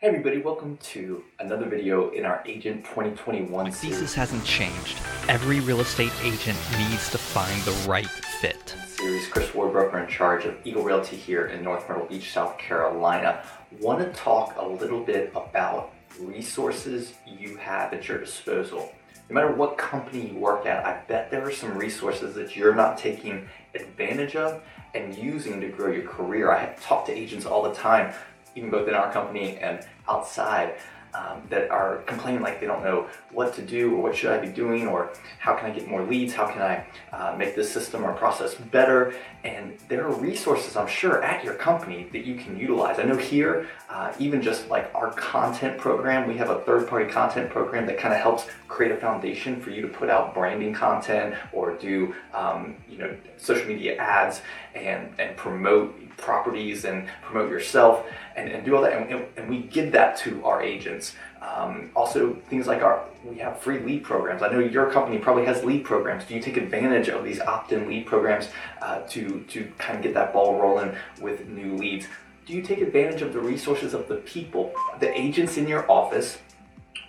Hey everybody, welcome to another video in our Agent 2021 My series. thesis hasn't changed. Every real estate agent needs to find the right fit. series. Chris Warbroker in charge of Eagle Realty here in North Myrtle Beach, South Carolina. Want to talk a little bit about resources you have at your disposal. No matter what company you work at, I bet there are some resources that you're not taking advantage of and using to grow your career. I talk to agents all the time, even both in our company and outside, um, that are complaining like they don't know what to do or what should I be doing or how can I get more leads, how can I uh, make this system or process better. And there are resources, I'm sure, at your company that you can utilize. I know here, uh, even just like our content program, we have a third party content program that kind of helps create a foundation for you to put out branding content or do, um, you know, social media ads and, and promote properties and promote yourself and, and do all that. And, and, and we give that to our agents. Um, also, things like our we have free lead programs. I know your company probably has lead programs. Do you take advantage of these opt-in lead programs uh, to to kind of get that ball rolling with new leads? Do you take advantage of the resources of the people, the agents in your office,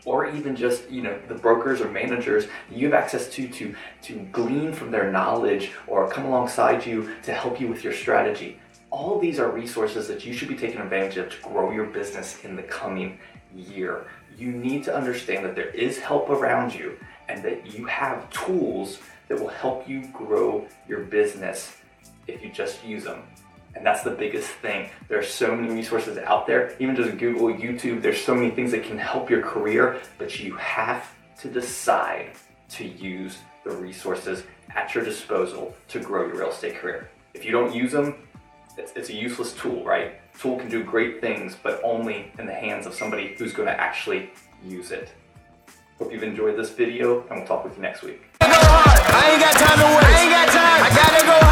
or even just you know the brokers or managers you have access to to to glean from their knowledge or come alongside you to help you with your strategy? All these are resources that you should be taking advantage of to grow your business in the coming year. You need to understand that there is help around you and that you have tools that will help you grow your business if you just use them. And that's the biggest thing. There are so many resources out there, even just Google, YouTube, there's so many things that can help your career, but you have to decide to use the resources at your disposal to grow your real estate career. If you don't use them, it's, it's a useless tool, right? Tool can do great things, but only in the hands of somebody who's going to actually use it. Hope you've enjoyed this video, and we'll talk with you next week. I ain't got time to waste. I ain't got